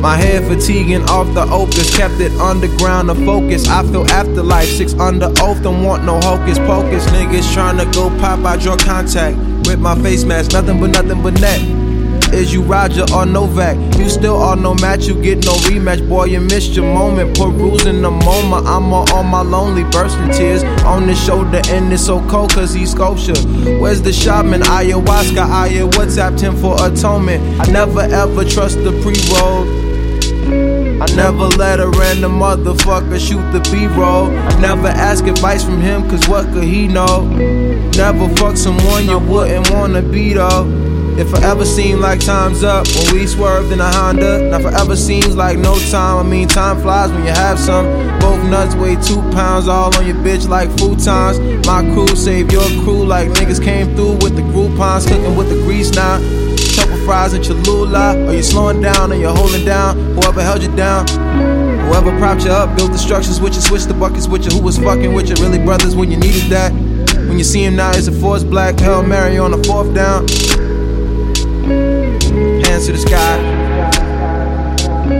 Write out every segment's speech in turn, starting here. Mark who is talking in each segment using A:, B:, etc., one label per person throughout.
A: My head fatiguing off the opus, kept it underground to focus. I feel afterlife, six under oath, don't want no hocus pocus. Niggas tryna go pop, I draw contact with my face mask, nothing but nothing but net. Is you Roger or Novak? You still are no match, you get no rematch. Boy, you missed your moment. Put rules in the moment. I'm all on my lonely, bursting tears on his shoulder, and it's so cold cause he's sculpture. Where's the shaman? Ayahuasca, Aya, WhatsApped him for atonement. I never ever trust the pre roll. I never let a random motherfucker shoot the B-roll. Never ask advice from him, cause what could he know? Never fuck someone you wouldn't wanna be though. It forever seemed like time's up when we swerved in a Honda. Now forever seems like no time. I mean, time flies when you have some. Both nuts weigh two pounds, all on your bitch like futons. My crew save your crew like niggas came through with the Groupons, cooking with the grease now. Fries and Cholula. Are you slowing down or you holding down? Whoever held you down. Whoever propped you up, built the structures with you, switched the buckets with you. Who was fucking with you? Really brothers when you needed that. When you see him now, it's a force black. Hail Mary on the fourth down. Hands to the sky.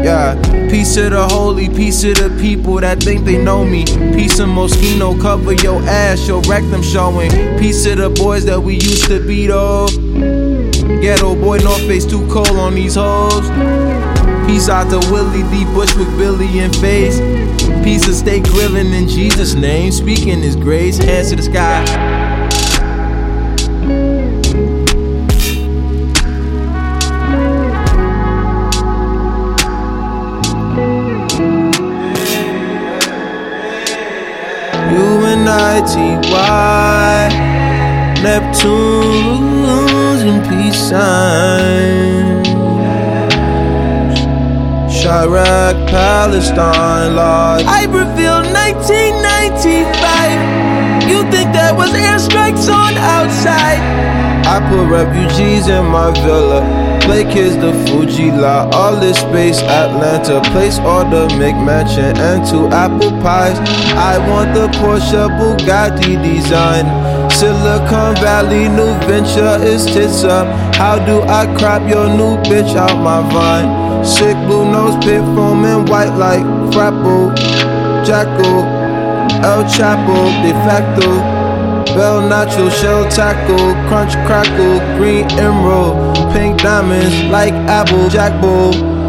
A: Yeah, peace to the holy, peace to the people that think they know me. Peace of Moschino, cover your ass, your rectum showing. Peace to the boys that we used to be though. Geto Boy, North Face too cold on these hoes. Peace out to Willie D. Bushwick, Billy, and Face. Peace of stay grilling in Jesus' name, speaking His grace. Hands to the sky. U-N-I-T-Y Neptune's in peace signs Chiraq, Palestine, Lord Iberville, 1995 You think that was airstrikes on outside I put refugees in my villa Play kids the Fuji La, all this space, Atlanta. Place order, McMansion, and two apple pies. I want the Porsche Bugatti design. Silicon Valley, new venture is tits up. How do I crop your new bitch out my vine? Sick blue nose, pit foam, and white like Frapple, Jackal, El Chapo, de facto. Bell nacho, shell tackle, crunch crackle, green emerald, pink diamonds like apple, jack bull.